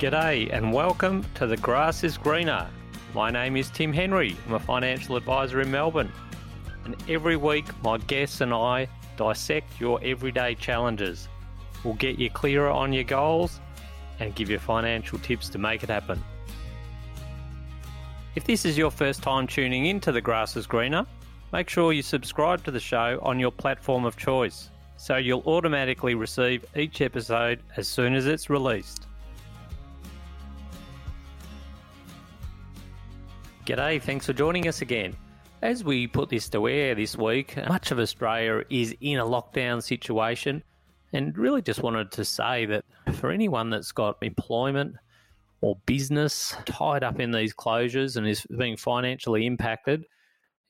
G'day and welcome to The Grass is Greener. My name is Tim Henry. I'm a financial advisor in Melbourne. And every week, my guests and I dissect your everyday challenges. We'll get you clearer on your goals and give you financial tips to make it happen. If this is your first time tuning in to The Grass is Greener, make sure you subscribe to the show on your platform of choice so you'll automatically receive each episode as soon as it's released. G'day, thanks for joining us again. As we put this to air this week, much of Australia is in a lockdown situation, and really just wanted to say that for anyone that's got employment or business tied up in these closures and is being financially impacted,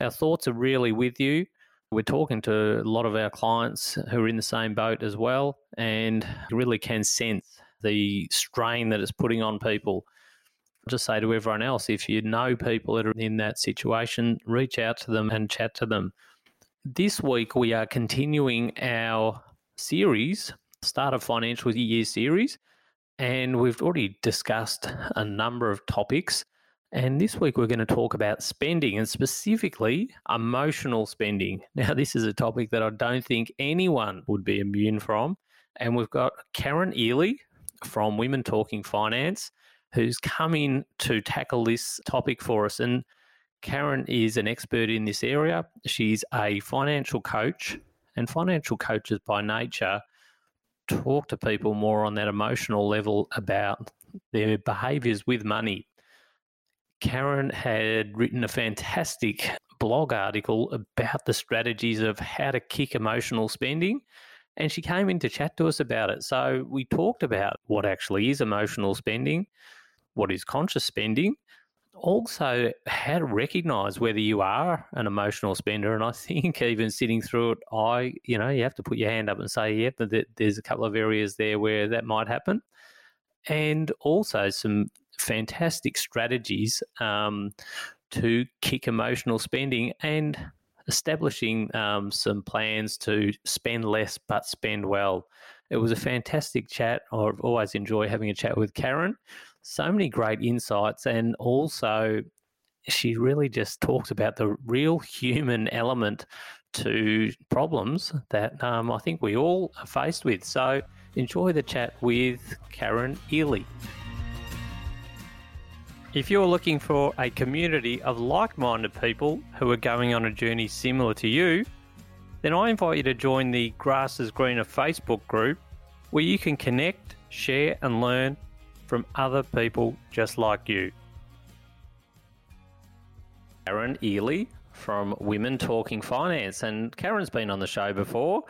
our thoughts are really with you. We're talking to a lot of our clients who are in the same boat as well, and really can sense the strain that it's putting on people just say to everyone else if you know people that are in that situation, reach out to them and chat to them. This week, we are continuing our series, Start of Financial Year series, and we've already discussed a number of topics. And this week, we're going to talk about spending and specifically emotional spending. Now, this is a topic that I don't think anyone would be immune from. And we've got Karen Eley from Women Talking Finance who's come in to tackle this topic for us. And Karen is an expert in this area. She's a financial coach, and financial coaches by nature talk to people more on that emotional level about their behaviors with money. Karen had written a fantastic blog article about the strategies of how to kick emotional spending. And she came in to chat to us about it. So we talked about what actually is emotional spending, what is conscious spending, also how to recognize whether you are an emotional spender. And I think even sitting through it, I, you know, you have to put your hand up and say, yep, yeah, there's a couple of areas there where that might happen. And also some fantastic strategies um, to kick emotional spending and establishing um, some plans to spend less but spend well. It was a fantastic chat. I always enjoy having a chat with Karen so many great insights and also she really just talks about the real human element to problems that um, I think we all are faced with. So enjoy the chat with Karen Eley. If you're looking for a community of like minded people who are going on a journey similar to you, then I invite you to join the Grass is Greener Facebook group where you can connect, share, and learn from other people just like you. Karen Eley from Women Talking Finance. And Karen's been on the show before,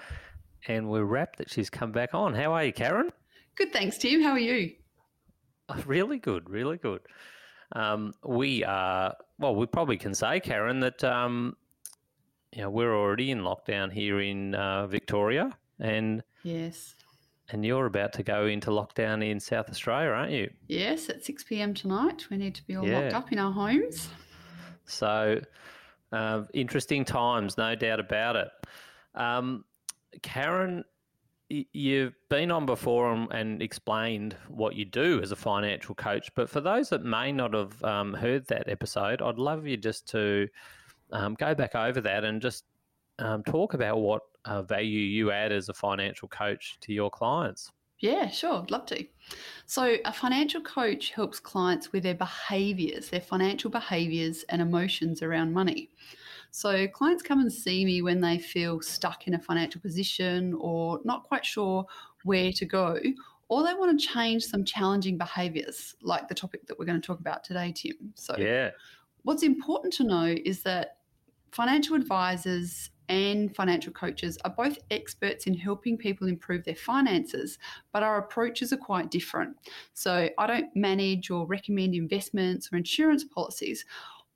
and we're rapt that she's come back on. How are you, Karen? Good, thanks, Tim. How are you? Oh, really good, really good. Um, we are, well, we probably can say, Karen, that um, you know, we're already in lockdown here in uh, Victoria. And yes, and you're about to go into lockdown in South Australia, aren't you? Yes, at 6 p.m. tonight. We need to be all yeah. locked up in our homes. So, uh, interesting times, no doubt about it. Um, Karen, you've been on before and, and, explained what you do as a financial coach, but for those that may not have um, heard that episode, I'd love you just to um, go back over that and just um, talk about what uh, value you add as a financial coach to your clients. Yeah, sure. Love to. So, a financial coach helps clients with their behaviors, their financial behaviors and emotions around money. So, clients come and see me when they feel stuck in a financial position or not quite sure where to go, or they want to change some challenging behaviors, like the topic that we're going to talk about today, Tim. So, yeah. what's important to know is that financial advisors and financial coaches are both experts in helping people improve their finances, but our approaches are quite different. So I don't manage or recommend investments or insurance policies.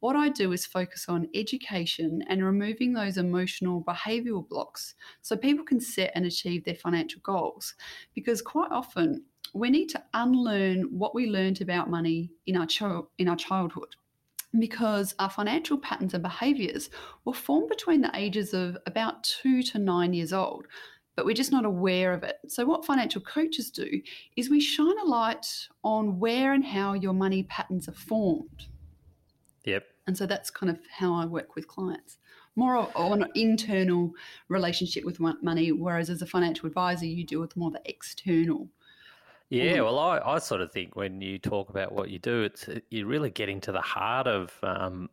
What I do is focus on education and removing those emotional behavioral blocks so people can set and achieve their financial goals. Because quite often, we need to unlearn what we learned about money in our, in our childhood because our financial patterns and behaviors were formed between the ages of about two to nine years old. but we're just not aware of it. So, what financial coaches do is we shine a light on where and how your money patterns are formed. Yep. And so that's kind of how I work with clients. More on an internal relationship with money, whereas as a financial advisor, you deal with more the external. Yeah, well, I, I sort of think when you talk about what you do, it's you're really getting to the heart of um,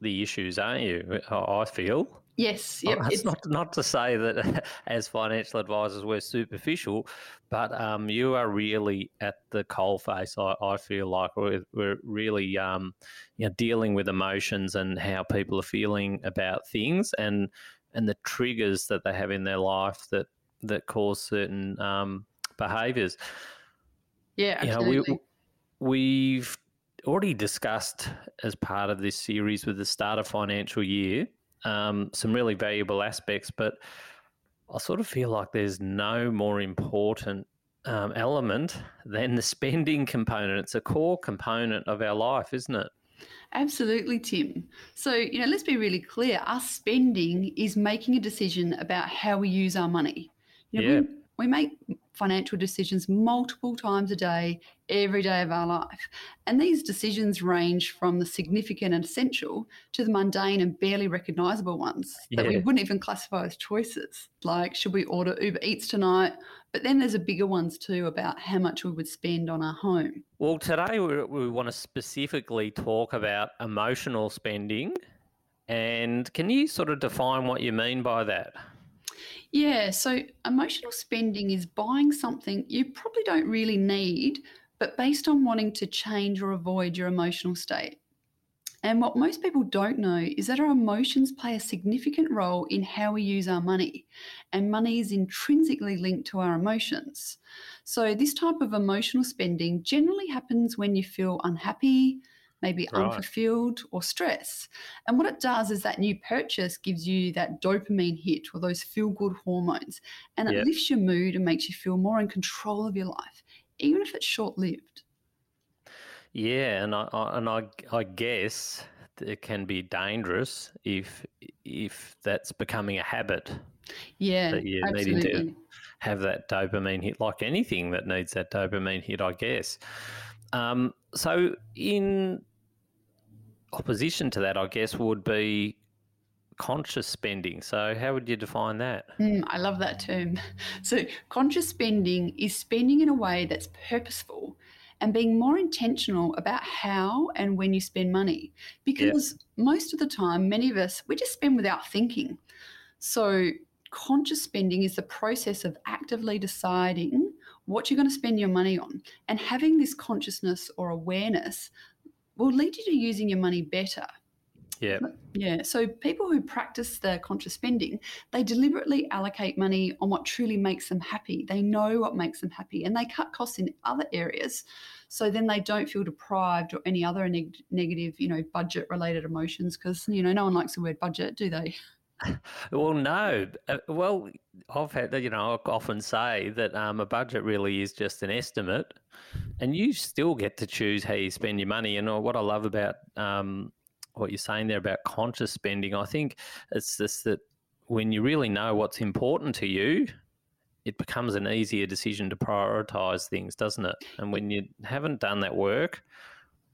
the issues, aren't you? I feel. Yes, yep. It's not not to say that as financial advisors we're superficial, but um, you are really at the coalface. I, I feel like we're, we're really um, you know, dealing with emotions and how people are feeling about things and and the triggers that they have in their life that that cause certain um, behaviours. Yeah, absolutely. You know, we, we've already discussed as part of this series with the start of financial year um, some really valuable aspects, but I sort of feel like there's no more important um, element than the spending component. It's a core component of our life, isn't it? Absolutely, Tim. So, you know, let's be really clear. Us spending is making a decision about how we use our money. You know, yeah. we, we make financial decisions multiple times a day, every day of our life. And these decisions range from the significant and essential to the mundane and barely recognizable ones that we wouldn't even classify as choices. Like, should we order Uber Eats tonight? But then there's a bigger ones too about how much we would spend on our home. Well, today we, we want to specifically talk about emotional spending. And can you sort of define what you mean by that? Yeah, so emotional spending is buying something you probably don't really need, but based on wanting to change or avoid your emotional state. And what most people don't know is that our emotions play a significant role in how we use our money, and money is intrinsically linked to our emotions. So, this type of emotional spending generally happens when you feel unhappy, maybe right. unfulfilled or stress. And what it does is that new purchase gives you that dopamine hit or those feel good hormones, and it yep. lifts your mood and makes you feel more in control of your life, even if it's short lived. Yeah, and I, I, and I I guess it can be dangerous if if that's becoming a habit. Yeah, that you're absolutely. needing to have that dopamine hit, like anything that needs that dopamine hit, I guess. Um, so, in opposition to that, I guess, would be conscious spending. So, how would you define that? Mm, I love that term. So, conscious spending is spending in a way that's purposeful and being more intentional about how and when you spend money. Because yeah. most of the time, many of us, we just spend without thinking. So, conscious spending is the process of actively deciding what you're going to spend your money on. And having this consciousness or awareness will lead you to using your money better. Yeah. Yeah. So people who practice the conscious spending, they deliberately allocate money on what truly makes them happy. They know what makes them happy and they cut costs in other areas. So then they don't feel deprived or any other neg- negative, you know, budget related emotions because, you know, no one likes the word budget, do they? well, no. Uh, well, I've had, you know, I often say that um, a budget really is just an estimate, and you still get to choose how you spend your money. And uh, what I love about um, what you're saying there about conscious spending, I think it's just that when you really know what's important to you, it becomes an easier decision to prioritize things, doesn't it? And when you haven't done that work,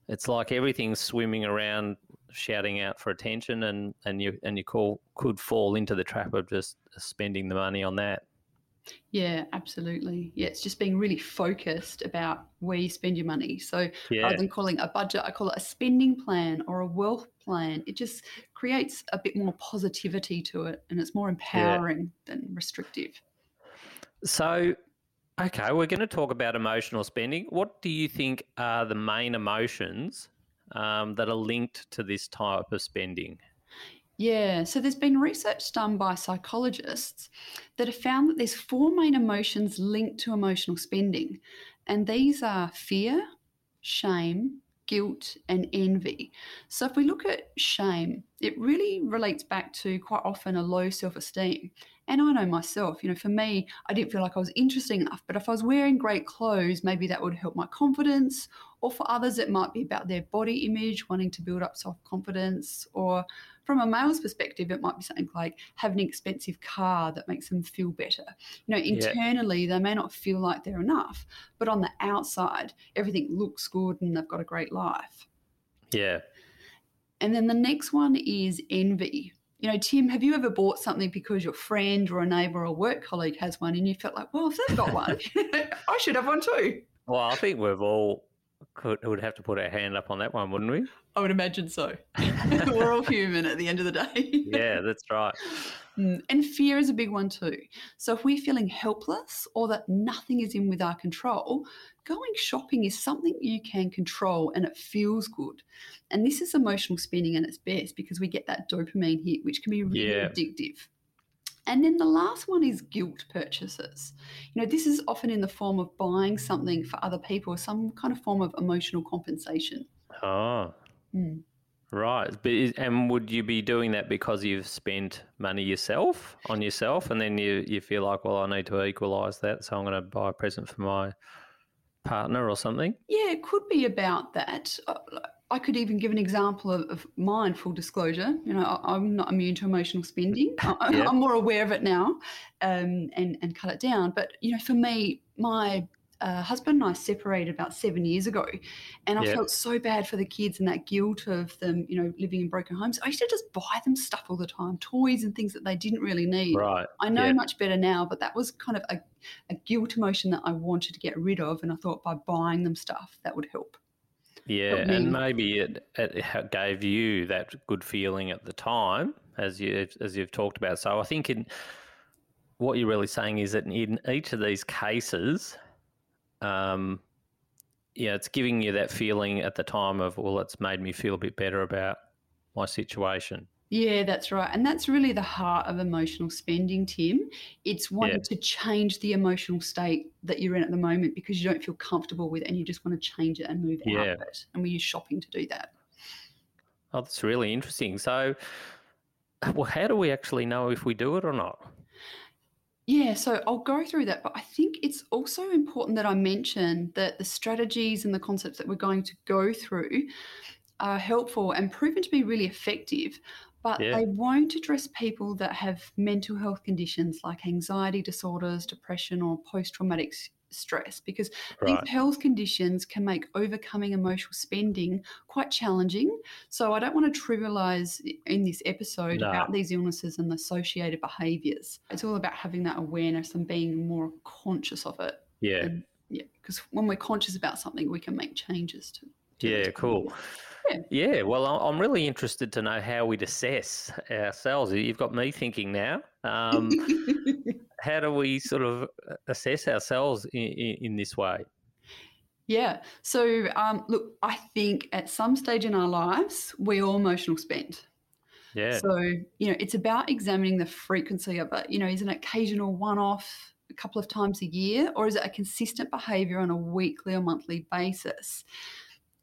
it's like everything's swimming around shouting out for attention and and you and you call could fall into the trap of just spending the money on that. Yeah absolutely. Yeah it's just being really focused about where you spend your money. So yeah. rather than calling a budget i call it a spending plan or a wealth plan. It just creates a bit more positivity to it and it's more empowering yeah. than restrictive. So okay we're going to talk about emotional spending. What do you think are the main emotions um, that are linked to this type of spending? Yeah, so there's been research done by psychologists that have found that there's four main emotions linked to emotional spending, and these are fear, shame, guilt, and envy. So if we look at shame, it really relates back to quite often a low self esteem. And I know myself, you know, for me, I didn't feel like I was interesting enough. But if I was wearing great clothes, maybe that would help my confidence. Or for others, it might be about their body image, wanting to build up self confidence, or From a male's perspective, it might be something like have an expensive car that makes them feel better. You know, internally, yeah. they may not feel like they're enough, but on the outside, everything looks good and they've got a great life. Yeah. And then the next one is envy. You know, Tim, have you ever bought something because your friend or a neighbor or work colleague has one and you felt like, well, if they've got one, I should have one too? Well, I think we've all could would have to put our hand up on that one, wouldn't we? I would imagine so. We're all human at the end of the day. yeah, that's right. Mm, and fear is a big one too. So if we're feeling helpless or that nothing is in with our control, going shopping is something you can control and it feels good. And this is emotional spending at its best because we get that dopamine hit, which can be really yeah. addictive. And then the last one is guilt purchases. You know, this is often in the form of buying something for other people, some kind of form of emotional compensation. Oh. Mm. Right. But is, and would you be doing that because you've spent money yourself on yourself and then you, you feel like, well, I need to equalize that, so I'm going to buy a present for my partner or something? Yeah, it could be about that. Uh, I could even give an example of, of mine, full disclosure. You know, I, am not immune to emotional spending. I, yeah. I'm more aware of it now um, and, and cut it down. But, you know, for me, my uh, husband and I separated about seven years ago, and I felt so bad for the kids and that guilt of them, you know, living in broken homes. I used to just buy them stuff all the time, toys and things that they didn't really need. Right. I know much better now, but that was kind of a, a guilt emotion that I wanted to get rid of, and I thought by buying them stuff that would help. Yeah, and maybe it, it gave you that good feeling at the time, as you as you've talked about. So I think in what you're really saying is that in each of these cases, um, yeah, it's giving you that feeling at the time of well, it's made me feel a bit better about my situation. Yeah, that's right. And that's really the heart of emotional spending, Tim. It's wanting yeah. to change the emotional state that you're in at the moment because you don't feel comfortable with it and you just want to change it and move yeah. out of it. And we use shopping to do that. Oh, that's really interesting. So, well, how do we actually know if we do it or not? Yeah, so I'll go through that, but I think it's also important that I mention that the strategies and the concepts that we're going to go through are helpful and proven to be really effective but yeah. they won't address people that have mental health conditions like anxiety disorders, depression, or post traumatic stress because right. these health conditions can make overcoming emotional spending quite challenging. So I don't want to trivialize in this episode no. about these illnesses and the associated behaviors. It's all about having that awareness and being more conscious of it. Yeah. And, yeah, because when we're conscious about something, we can make changes to. to yeah, cool. Yeah, well, I'm really interested to know how we'd assess ourselves. You've got me thinking now. Um, how do we sort of assess ourselves in, in, in this way? Yeah. So, um, look, I think at some stage in our lives, we all emotional spend. Yeah. So, you know, it's about examining the frequency of it. You know, is it an occasional one off a couple of times a year, or is it a consistent behavior on a weekly or monthly basis?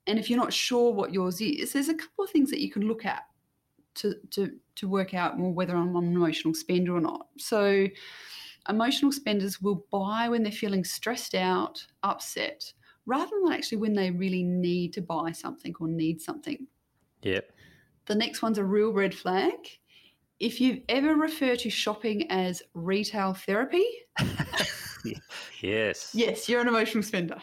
And if you're not sure what yours is, there's a couple of things that you can look at to, to, to work out more whether I'm an emotional spender or not. So, emotional spenders will buy when they're feeling stressed out, upset, rather than actually when they really need to buy something or need something. Yep. The next one's a real red flag. If you ever refer to shopping as retail therapy, yes. Yes, you're an emotional spender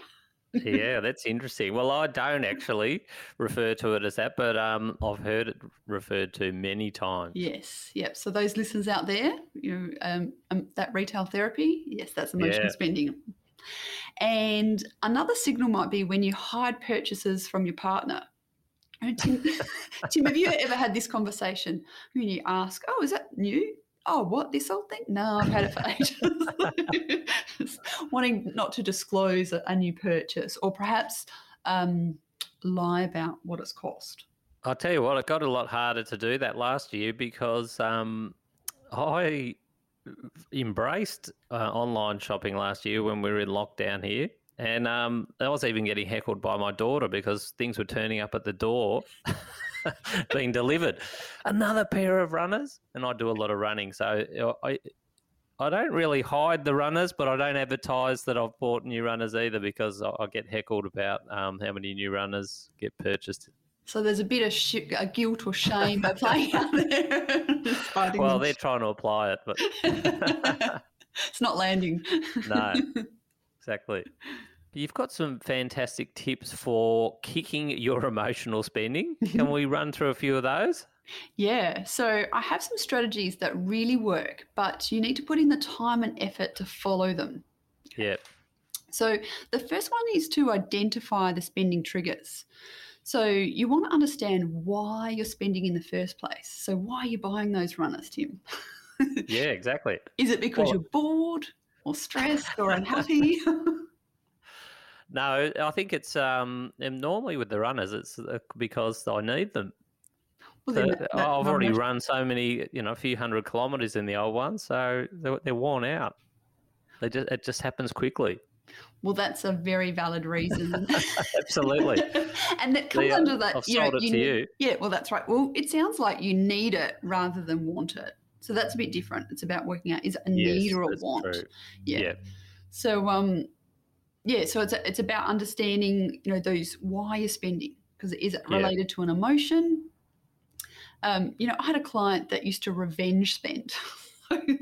yeah, that's interesting. Well, I don't actually refer to it as that, but um, I've heard it referred to many times. Yes, yep. So those listeners out there, you know, um, um, that retail therapy, yes, that's emotional yeah. spending. And another signal might be when you hide purchases from your partner. Tim, Tim, have you ever had this conversation when you ask, "Oh, is that new?" Oh, what, this old thing? No, I've had it for ages. Wanting not to disclose a, new purchase or perhaps um, lie about what it's cost. I'll tell you what, it got a lot harder to do that last year because um, I embraced uh, online shopping last year when we were in lockdown here. And um, I was even getting heckled by my daughter because things were turning up at the door. being delivered. Another pair of runners, and I do a lot of running, so I I don't really hide the runners, but I don't advertise that I've bought new runners either because I, get heckled about um, how many new runners get purchased So there's a bit of sh- a guilt or shame by playing out there. well, they're trying to apply it, but it's not landing. no, exactly. You've got some fantastic tips for kicking your emotional spending. Can we run through a few of those? Yeah, so I have some strategies that really work, but you need to put in the time and effort to follow them. Yeah. So the first one is to identify the spending triggers. So you want to understand why you're spending in the first place. So why are you buying those runners, Tim? yeah, exactly. Is it because well, you're bored or stressed or unhappy? no, I think it's um, normally with the runners, it's uh, because I need them. Well, so that, that I've already run so many, you know, a few hundred kilometres in the old one, so they're, they're worn out. They just, it just happens quickly. Well, that's a very valid reason. Absolutely. and that comes under that. I've you know, it you, to you. Yeah, well, that's right. Well, it sounds like you need it rather than want it. So that's a bit different. It's about working out is it a yes, need or a want. Yeah. yeah. So um, yeah. So it's it's about understanding you know those why you're spending because is it related yeah. to an emotion? Um, you know, I had a client that used to revenge spend.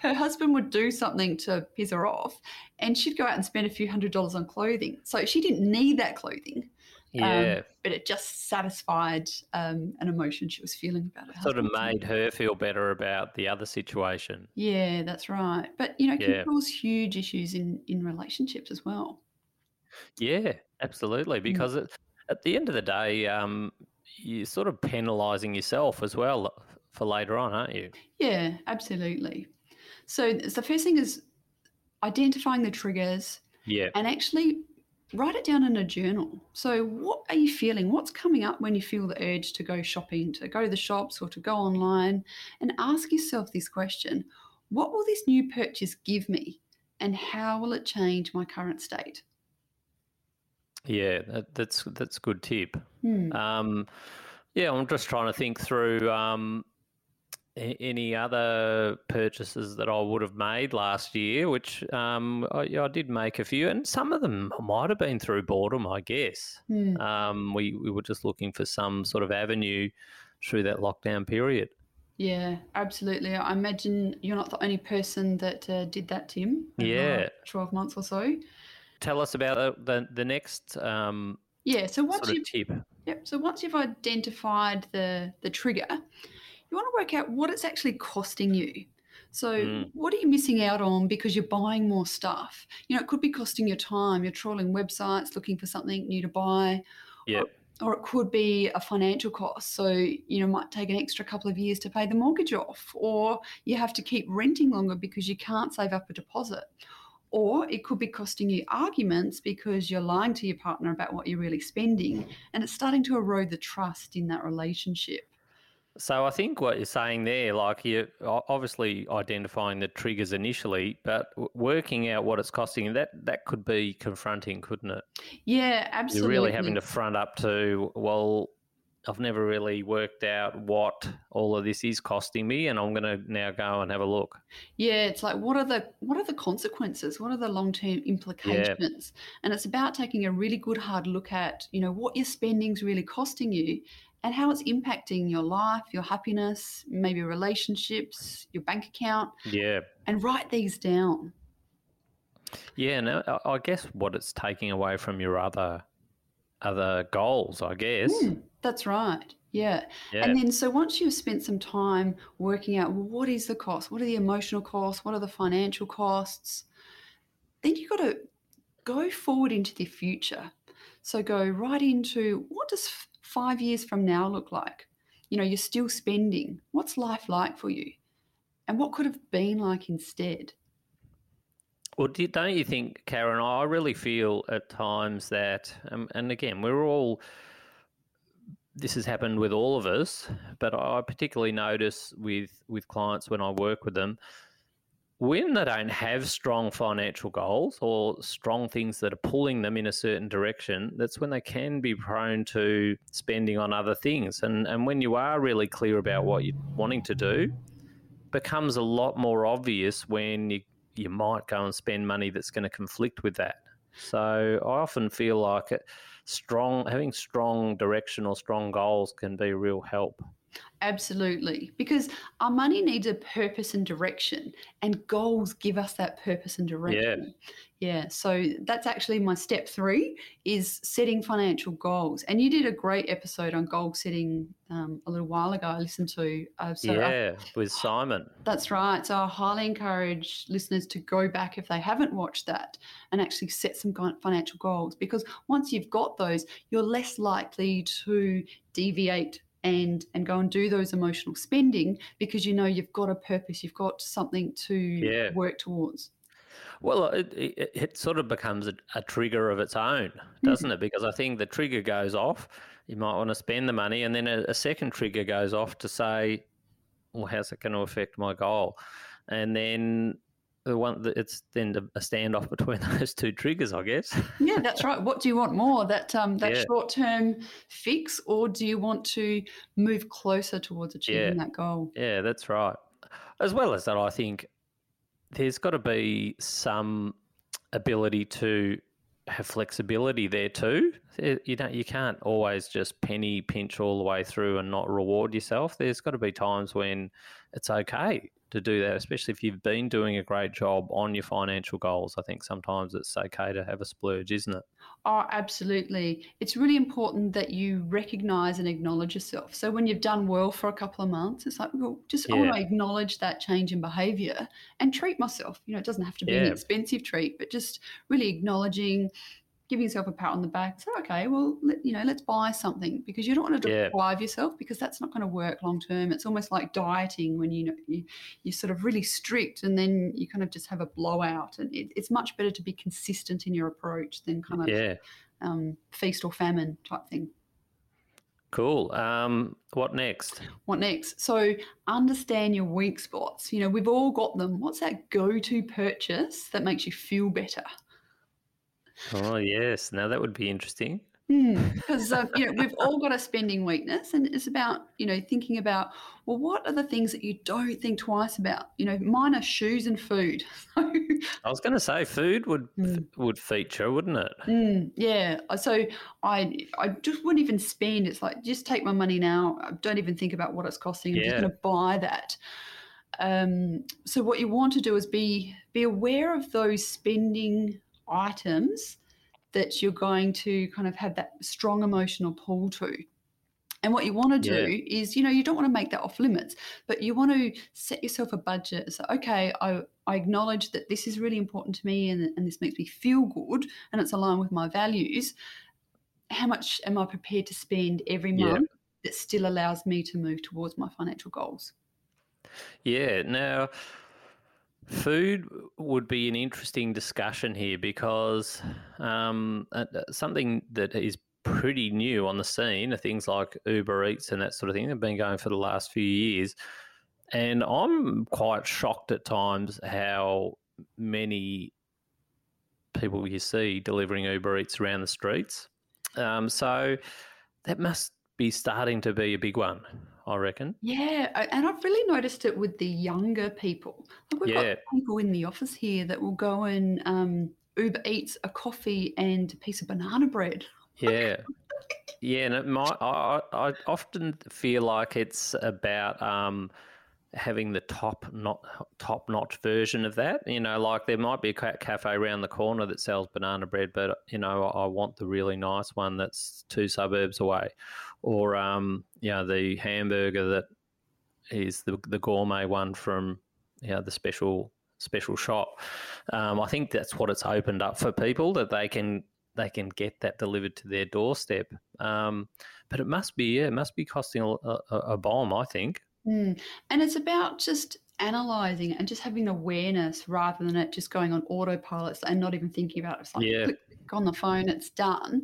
her husband would do something to piss her off and she'd go out and spend a few hundred dollars on clothing. So she didn't need that clothing. Yeah. Um, but it just satisfied um, an emotion she was feeling about it. Sort of made her feel better about the other situation. Yeah, that's right. But, you know, it can yeah. cause huge issues in, in relationships as well. Yeah, absolutely. Mm. Because mm. it, at the end of the day, um, you're sort of penalising yourself as well for later on, aren't you? Yeah, absolutely. So the first thing is identifying the triggers. Yeah. And actually write it down in a journal. So what are you feeling? What's coming up when you feel the urge to go shopping, to go to the shops or to go online? And ask yourself this question. What will this new purchase give me? And how will it change my current state? Yeah, that, that's that's a good tip. Hmm. Um, yeah, I'm just trying to think through um, any other purchases that I would have made last year, which um, I, I, did make a few, and some of them might have been through boredom, I guess. Mm. Um, we, we were just looking for some sort of avenue through that lockdown period. Yeah, absolutely. I imagine you're not the only person that uh, did that, Tim. Yeah. 12 months or so. Tell us about the, the next um, yeah, so once sort of tip. Yep. So once you've identified the, the trigger, you want to work out what it's actually costing you. So, mm. what are you missing out on because you're buying more stuff? You know, it could be costing your time. You're trawling websites looking for something new to buy. Yeah. Or, or, it could be a financial cost. So, you know, might take an extra couple of years to pay the mortgage off. Or you have to keep renting longer because you can't save up a deposit. Or it could be costing you arguments because you're lying to your partner about what you're really spending. And it's starting to erode the trust in that relationship. So I think what you're saying there, like you're obviously identifying the triggers initially, but working out what it's costing, that that could be confronting, couldn't it? Yeah, absolutely. You're really having to front up to, well, I've never really worked out what all of this is costing me, and I'm going to now go and have a look. Yeah, it's like what are the what are the consequences? What are the long term implications? Yeah. And it's about taking a really good hard look at you know what your spending's really costing you, and how it's impacting your life, your happiness, maybe relationships, your bank account. Yeah. And write these down. Yeah, no, I guess what it's taking away from your other other goals, I guess. Mm, that's right. Yeah. yeah. And then so once you've spent some time working out well, what is the cost? What are the emotional costs? What are the financial costs? Then you've got to go forward into the future. So go right into what does five years from now look like? You know, you're still spending. What's life like for you? And what could have been like instead? Well, don't you think, Karen? I really feel at times that, um, and again, we're all. This has happened with all of us, but I particularly notice with with clients when I work with them when they don't have strong financial goals or strong things that are pulling them in a certain direction, that's when they can be prone to spending on other things. And and when you are really clear about what you're wanting to do, becomes a lot more obvious when you you might go and spend money that's going to conflict with that. So I often feel like it, strong having strong direction or strong goals can be real help. Absolutely. Because our money needs a purpose and direction, and goals give us that purpose and direction. Yeah. yeah. So that's actually my step three is setting financial goals. And you did a great episode on goal setting um, a little while ago. I listened to. Uh, so yeah, I, with Simon. That's right. So I highly encourage listeners to go back if they haven't watched that and actually set some financial goals because once you've got those, you're less likely to deviate and and go and do those emotional spending because you know you've got a purpose, you've got something to yeah. work towards. Well, it, it, it, sort of becomes a, a, trigger of its own, doesn't mm-hmm. it? Because I think the trigger goes off. You might want to spend the money, and then a, a second trigger goes off to say, "Well, how's it going to affect my goal?" And then the one that it's then a standoff between those two triggers, I guess. yeah, that's right. What do you want more? That um, that yeah. short term fix, or do you want to move closer towards achieving yeah. that goal? Yeah, that's right. As well as that, I think there's got to be some ability to have flexibility there too. You don't, you can't always just penny pinch all the way through and not reward yourself. There's got to be times when it's okay to do that, especially if you've been doing a great job on your financial goals. I think sometimes it's okay to have a splurge, isn't it? Oh, absolutely. It's really important that you recognize and acknowledge yourself. So when you've done well for a couple of months, it's like, well, just yeah. I want to acknowledge that change in behavior and treat myself. You know, it doesn't have to be yeah. an expensive treat, but just really acknowledging giving yourself a pat on the back. Say, okay, well, let, you know, let's buy something because you don't want to deprive yeah. yourself because that's not going to work long term. It's almost like dieting when you know you, you're sort of really strict and then you kind of just have a blowout. And it, it's much better to be consistent in your approach than kind of yeah. um, feast or famine type thing. Cool. Um, what next? What next? So understand your weak spots. You know, we've all got them. What's that go-to purchase that makes you feel better? Oh yes, now that would be interesting. Because hmm, um, you know we've all got a spending weakness, and it's about you know thinking about well, what are the things that you don't think twice about? You know, mine are shoes and food. I was going to say food would mm. would feature, wouldn't it? Mm, yeah. Uh, so I I just wouldn't even spend. It's like just take my money now. Don't even think about what it's costing. I'm yeah. just going to buy that. Um, so what you want to do is be be aware of those spending items that you're going to kind of have that strong emotional pull to. And what you want to do yeah. is, you know, you don't want to make that off limits, but you want to set yourself a budget. So, okay, I, I acknowledge that this is really important to me and, and this makes me feel good and it's aligned with my values. How much am I prepared to spend every month yeah. that still allows me to move towards my financial goals? Yeah. Now, Food would be an interesting discussion here because um, uh, uh, something that is pretty new on the scene are things like Uber Eats and that sort of thing. They've been going for the last few years. And I'm quite shocked at times how many people you see delivering Uber Eats around the streets. Um, so that must be starting to be a big one. I reckon. Yeah, and I've really noticed it with the younger people. Like we've yeah. got people in the office here that will go and um, Uber Eats a coffee and a piece of banana bread. Yeah. yeah, and it might, I, I often feel like it's about um, having the top not top notch version of that. You know, like there might be a cafe around the corner that sells banana bread, but you know, I want the really nice one that's two suburbs away, or um, you know, the hamburger that is the the gourmet one from you know the special special shop. Um, I think that's what it's opened up for people that they can they can get that delivered to their doorstep. Um, but it must be yeah, it must be costing a, a, a bomb. I think. Mm. And it's about just analyzing and just having awareness rather than it just going on autopilot and not even thinking about it. It's like yeah. click on the phone, it's done.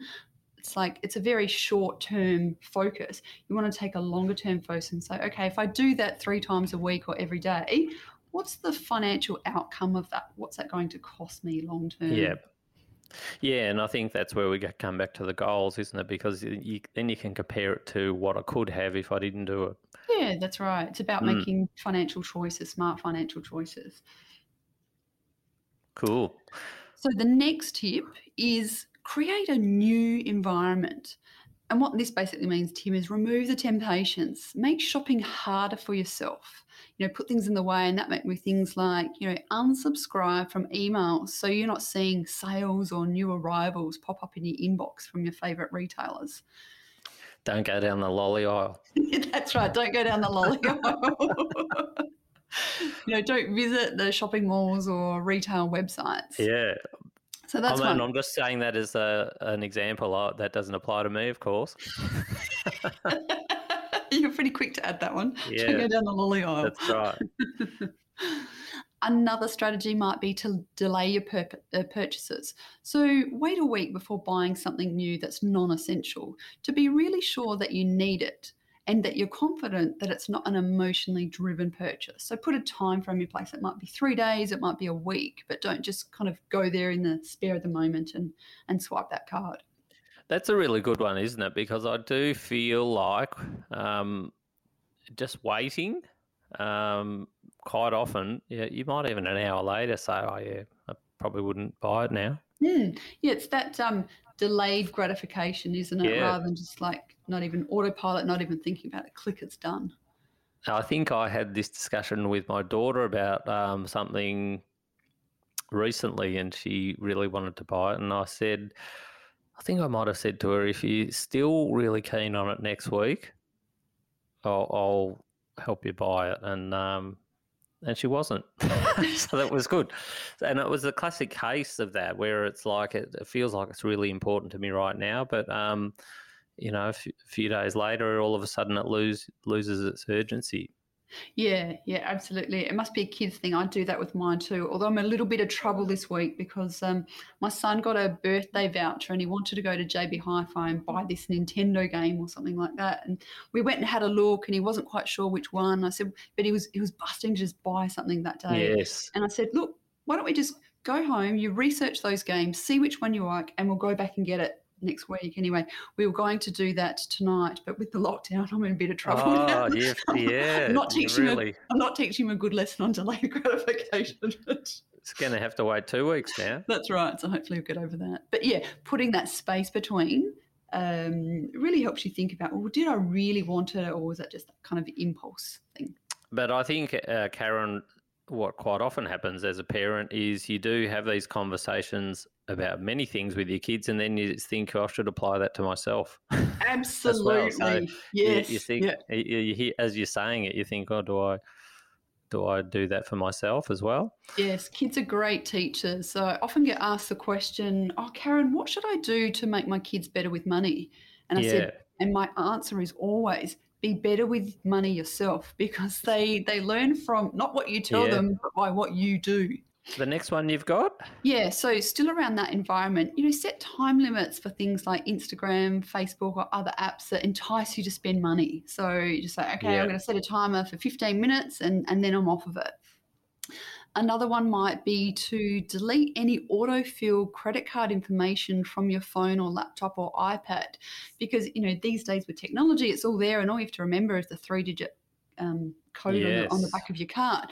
It's like it's a very short term focus. You want to take a longer term focus and say, okay, if I do that three times a week or every day, what's the financial outcome of that? What's that going to cost me long term? Yeah. Yeah, and I think that's where we get come back to the goals, isn't it? Because you, then you can compare it to what I could have if I didn't do it. Yeah, that's right. It's about mm. making financial choices, smart financial choices. Cool. So the next tip is create a new environment. And what this basically means, Tim, is remove the temptations. Make shopping harder for yourself. You know, put things in the way, and that might be things like, you know, unsubscribe from emails so you're not seeing sales or new arrivals pop up in your inbox from your favourite retailers. Don't go down the lolly aisle. That's right. Don't go down the lolly aisle. you know, don't visit the shopping malls or retail websites. Yeah. So that's I mean, one. I'm just saying that as a, an example. Uh, That doesn't apply to me, of course. You're pretty quick to add that one. Yeah. Don't go down the lolly aisle. That's right. Another strategy might be to delay your pur- uh, purchases. So, wait a week before buying something new that's non essential to be really sure that you need it and that you're confident that it's not an emotionally driven purchase. So, put a time frame in place. It might be three days, it might be a week, but don't just kind of go there in the spare of the moment and, and swipe that card. That's a really good one, isn't it? Because I do feel like um, just waiting, um, quite often, yeah, you might even an hour later say, "Oh yeah, I probably wouldn't buy it now." Mm. Yeah, it's that um, delayed gratification, isn't it? Yeah. Rather than just like not even autopilot, not even thinking about it. Click, it's done. I think I had this discussion with my daughter about um, something recently, and she really wanted to buy it, and I said, I think I might have said to her, if you're still really keen on it next week, I'll, I'll help you buy it, and um, and she wasn't, so that was good, and it was a classic case of that where it's like it, it feels like it's really important to me right now, but um, you know, a f- a few days later, all of a sudden it lose loses its urgency. Yeah, yeah, absolutely. It must be a kids thing. I do that with mine too. Although I'm a little bit of trouble this week because um, my son got a birthday voucher and he wanted to go to JB Hi-Fi and buy this Nintendo game or something like that. And we went and had a look, and he wasn't quite sure which one. I said, but he was he was busting to just buy something that day. Yes. And I said, look, why don't we just go home, you research those games, see which one you like, and we'll go back and get it next week. Anyway, we were going to do that tonight, but with the lockdown, I'm in a bit of trouble now. Oh, yeah, yeah. I'm not teaching really. I'm not teaching him a good lesson on delayed gratification. It's going to have to wait two weeks now. That's right. So hopefully we'll get over that. But yeah, putting that space between um, really helps you think about, well, did I really want it, or was that just that kind of impulse thing? But I think, uh, Karen, what quite often happens as a parent is you do have these conversations about many things with your kids, and then you just think, oh, I should apply that to myself. Absolutely. So You- yes. You, think, yeah. you, you hear, as you're saying it, you think, oh, do I, do I do that for myself as well? Yes, kids are great teachers. So I often get asked the question, Oh, Karen, what should I do to make my kids better with money? And I yeah. said, and my answer is always be better with money yourself because they they learn from not what you tell Yeah. them, but by what you do. The next one you've got? Yeah, so still around that environment, you know, set time limits for things like Instagram, Facebook, or other apps that entice you to spend money. So you just say, okay, Yeah. I'm going to set a timer for 15 minutes and, and then I'm off of it. Another one might be to delete any autofill credit card information from your phone or laptop or iPad because, you know, these days with technology, it's all there and all you have to remember is the three digit um, code on, the, on the back of your card.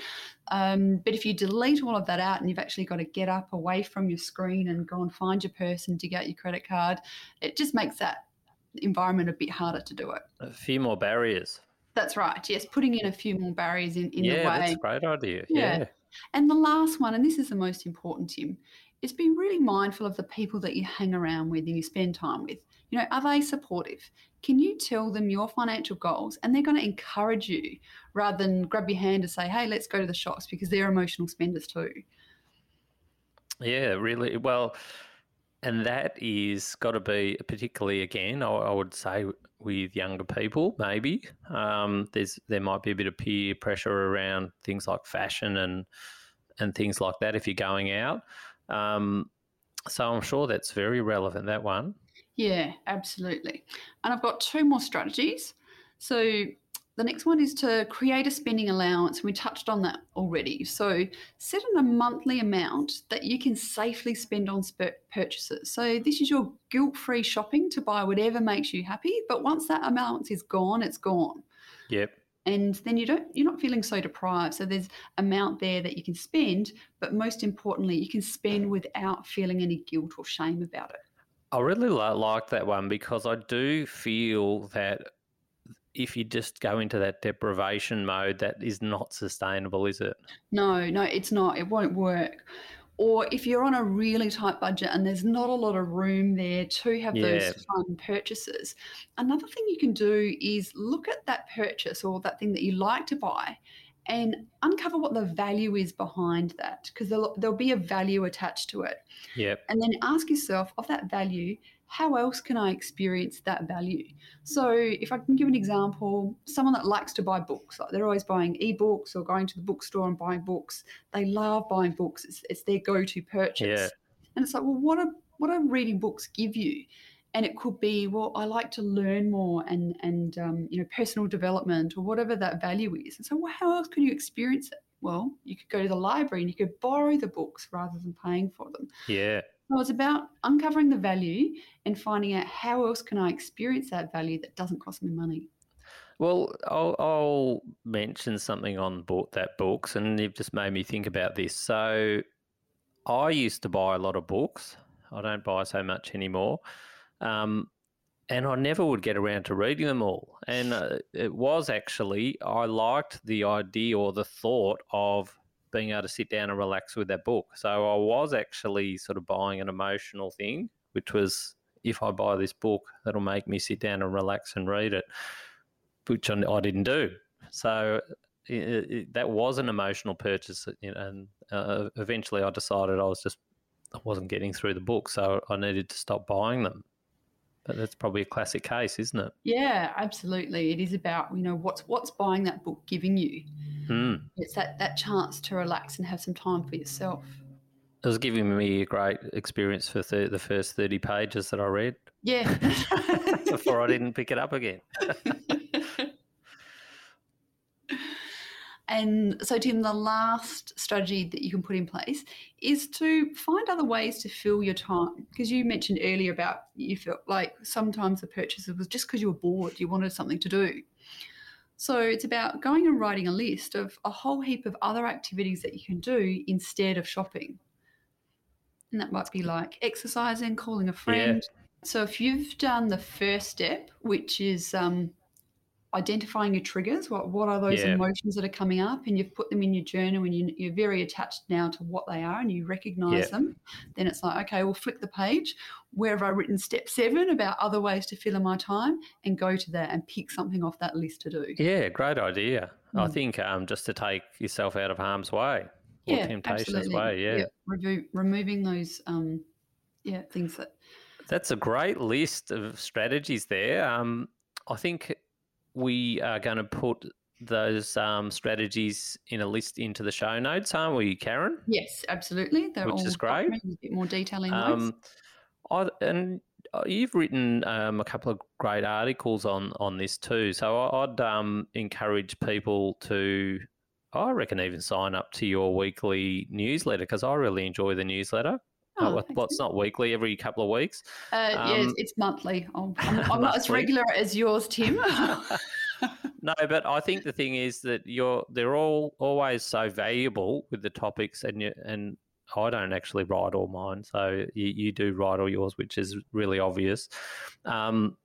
Um, but if you delete all of that out and you've actually got to get up away from your screen and go and find your purse and dig out your credit card, it just makes that environment a bit harder to do it. A few more barriers. That's right. Yes, putting in a few more barriers in, in the yeah, way. that's a great idea. Yeah. Yeah. And the last one, and this is the most important, Tim, is be really mindful of the people that you hang around with and you spend time with. You know, are they supportive? Can you tell them your financial goals and they're going to encourage you rather than grab your hand and say, hey, let's go to the shops because they're emotional spenders too. Yeah, really. Well, and that is got to be particularly again, I, I would say with younger people, maybe um, there's there might be a bit of peer pressure around things like fashion and and things like that if you're going out. Um, so I'm sure that's very relevant. That one. Yeah, absolutely. And I've got two more strategies. So the next one is to create a spending allowance. We touched on that already. So set in a monthly amount that you can safely spend on purchases. So this is your guilt-free shopping to buy whatever makes you happy. But once that allowance is gone, it's gone. Yep. and then you don't you're not feeling so deprived so there's amount there that you can spend but most importantly you can spend without feeling any guilt or shame about it i really like that one because i do feel that if you just go into that deprivation mode that is not sustainable is it no no it's not it won't work or if you're on a really tight budget and there's not a lot of room there to have yeah. those fun purchases, another thing you can do is look at that purchase or that thing that you like to buy and uncover what the value is behind that because there'll, there'll be a value attached to it. Yep. And then ask yourself of that value, how else can I experience that value? So, if I can give an example, someone that likes to buy books, like they're always buying ebooks or going to the bookstore and buying books. They love buying books. It's, it's their go-to purchase. Yeah. And it's like, well, what are what are reading books give you? And it could be, well, I like to learn more and and um, you know personal development or whatever that value is. And so, well, how else can you experience it? Well, you could go to the library and you could borrow the books rather than paying for them. Yeah. So it's about uncovering the value and finding out how else can I experience that value that doesn't cost me money. Well, I'll, I'll mention something on book, that books, and you've just made me think about this. So, I used to buy a lot of books. I don't buy so much anymore, um, and I never would get around to reading them all. And uh, it was actually I liked the idea or the thought of being able to sit down and relax with that book. So I was actually sort of buying an emotional thing, which was if I buy this book, that'll make me sit down and relax and read it, which I didn't do. So it, it, that was an emotional purchase, you know, and uh, eventually I decided I was just I wasn't getting through the book, so I needed to stop buying them. But that's probably a classic case, isn't it? Yeah, absolutely. It is about you know what's what's buying that book giving you. Mm. It's that that chance to relax and have some time for yourself. It was giving me a great experience for the first thirty pages that I read. Yeah. Before I didn't pick it up again. And so, Tim, the last strategy that you can put in place is to find other ways to fill your time. Because you mentioned earlier about you felt like sometimes the purchase was just because you were bored, you wanted something to do. So it's about going and writing a list of a whole heap of other activities that you can do instead of shopping. And that might be like exercising, calling a friend. Yeah. So if you've done the first step, which is um, identifying your triggers. What what are those yeah. emotions that are coming up, and you've put them in your journal, and you, you're very attached now to what they are, and you recognise yeah. them. Then it's like, okay, we'll flick the page. Where have I written step seven about other ways to fill in my time, and go to that and pick something off that list to do. Yeah, great idea. Mm. I think um, just to take yourself out of harm's way or yeah, temptation's absolutely. way. Yeah, yeah. removing those um, yeah things that. That's a great list of strategies there. Um, I think we are going to put those um, strategies in a list into the show notes, aren't we, Karen? Yes, absolutely. They're Which is great. A bit more detail in um, I, and uh, you've written um, a couple of great articles on on this too. So I'd um, encourage people to, I reckon, even sign up to your weekly newsletter because I really enjoy the newsletter. Oh, uh, well, it's not weekly, every couple of weeks. Uh, um, yes, it's monthly. I'm, I'm, I'm not as regular as yours, Tim. no, but I think the thing is that you're they're all always so valuable with the topics, and you, and I don't actually write all mine, so you, you do write all yours, which is really obvious. Um,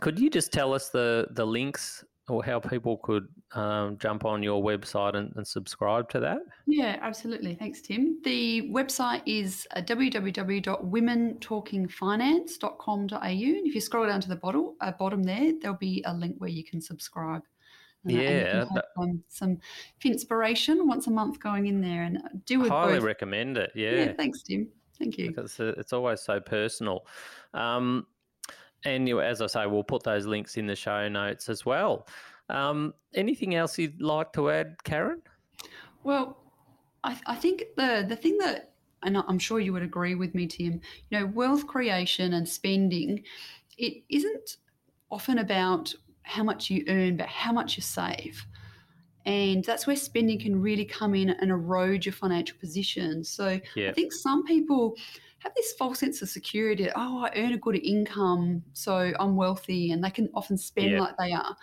could you just tell us the the links or how people could um, jump on your website and, and, subscribe to that? Yeah, absolutely. Thanks, Tim. The website is uh, www.womentalkingfinance.com.au. And if you scroll down to the bottom, uh, bottom there, there'll be a link where you can subscribe. Uh, yeah, have, um, some inspiration once a month going in there and do with highly both. recommend it. Yeah. yeah, thanks, Tim. Thank you. Because it's always so personal. Um, and you, as I say, we'll put those links in the show notes as well. Um, anything else you'd like to add, Karen? Well, I, I think the the thing that, and I'm sure you would agree with me, Tim. You know, wealth creation and spending, it isn't often about how much you earn, but how much you save. And that's where spending can really come in and erode your financial position. So yeah. I think some people have this false sense of security. Oh, I earn a good income, so I'm wealthy, and they can often spend yeah. like they are.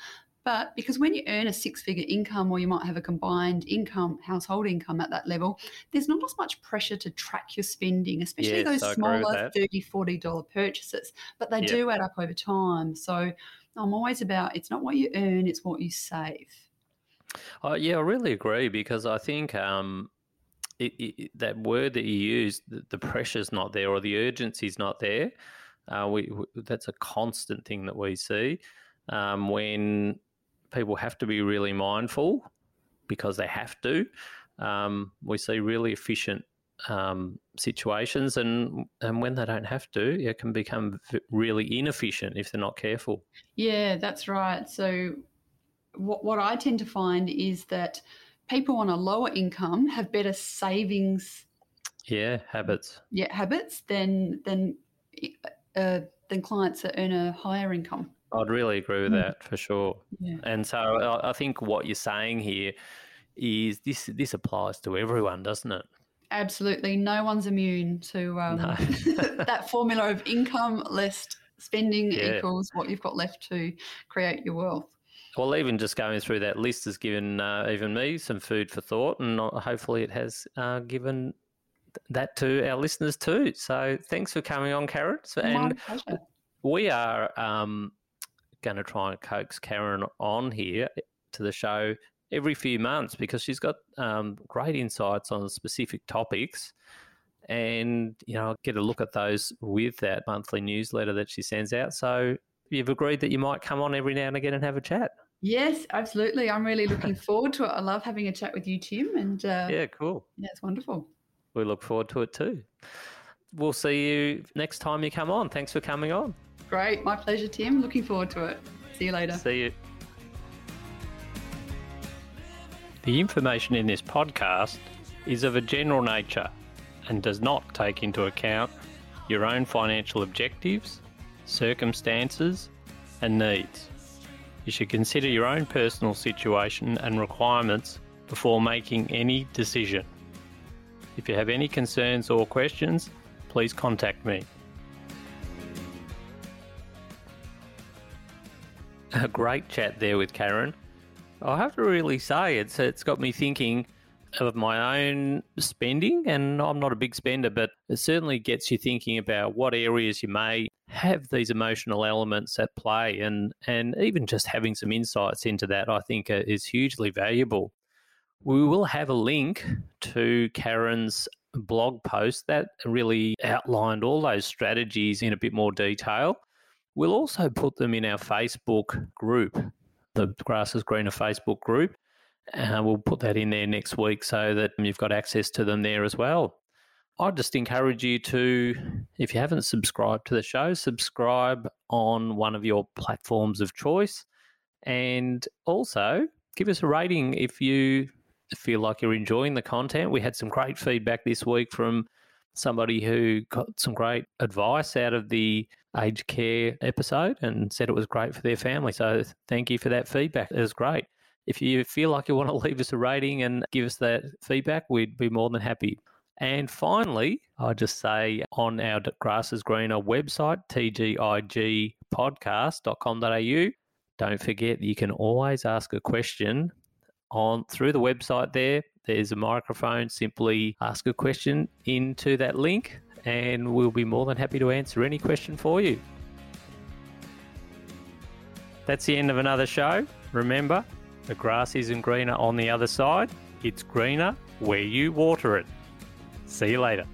But because when you earn a six figure income or you might have a combined income, household income at that level, there's not as much pressure to track your spending, especially Yes, those I smaller that. $30, $40 purchases. But they Yep. do add up over time. So I'm always about it's not what you earn, it's what you save. Oh, yeah, I really agree because I think um, it, it, that word that you use, the, the pressure's not there or the urgency's not there. Uh, we, we that's a constant thing that we see um, when people have to be really mindful because they have to. Um, we see really efficient um, situations, and and when they don't have to, it can become really inefficient if they're not careful. Yeah, that's right. So, what, what I tend to find is that people on a lower income have better savings Yeah, habits. yeah, habits than than uh, than clients that earn a higher income. I'd really agree with Mm. that for sure. Yeah. And so I think what you're saying here is this this applies to everyone, doesn't it? Absolutely, no one's immune to um, No. that formula of income less spending Yeah. equals what you've got left to create your wealth. Well, even just going through that list has given uh, even me some food for thought, and hopefully it has uh, given that to our listeners too. So thanks for coming on, Karen. And pleasure. we are um, going to try and coax Karen on here to the show every few months because she's got um, great insights on specific topics. And, you know, get a look at those with that monthly newsletter that she sends out. So you've agreed that you might come on every now and again and have a chat. Yes, absolutely. I'm really looking forward to it. I love having a chat with you, Tim, and uh, Yeah, cool. yeah, it's wonderful. We look forward to it too. We'll see you next time you come on. Thanks for coming on. Great, my pleasure, Tim. Looking forward to it. See you later. See you. The information in this podcast is of a general nature and does not take into account your own financial objectives, circumstances, and needs. You should consider your own personal situation and requirements before making any decision. If you have any concerns or questions, please contact me. a great chat there with Karen. I have to really say it's it's got me thinking of my own spending, and I'm not a big spender, but it certainly gets you thinking about what areas you may have these emotional elements at play, and and even just having some insights into that, I think, uh, is hugely valuable. We will have a link to Karen's blog post that really outlined all those strategies in a bit more detail. We'll also put them in our Facebook group, the Grass is Greener Facebook group. And we'll put that in there next week so that you've got access to them there as well. I'd just encourage you to, if you haven't subscribed to the show, subscribe on one of your platforms of choice. And also give us a rating if you feel like you're enjoying the content. We had some great feedback this week from somebody who got some great advice out of the aged care episode and said it was great for their family. So thank you for that feedback. It was great. If you feel like you want to leave us a rating and give us that feedback, we'd be more than happy. And finally, I just say on our Grass is Greener website, tgigpodcast.com.au, don't forget you can always ask a question on through the website there. There's a microphone. Simply ask a question into that link, and we'll be more than happy to answer any question for you. That's the end of another show. Remember, the grass isn't greener on the other side, it's greener where you water it. See you later.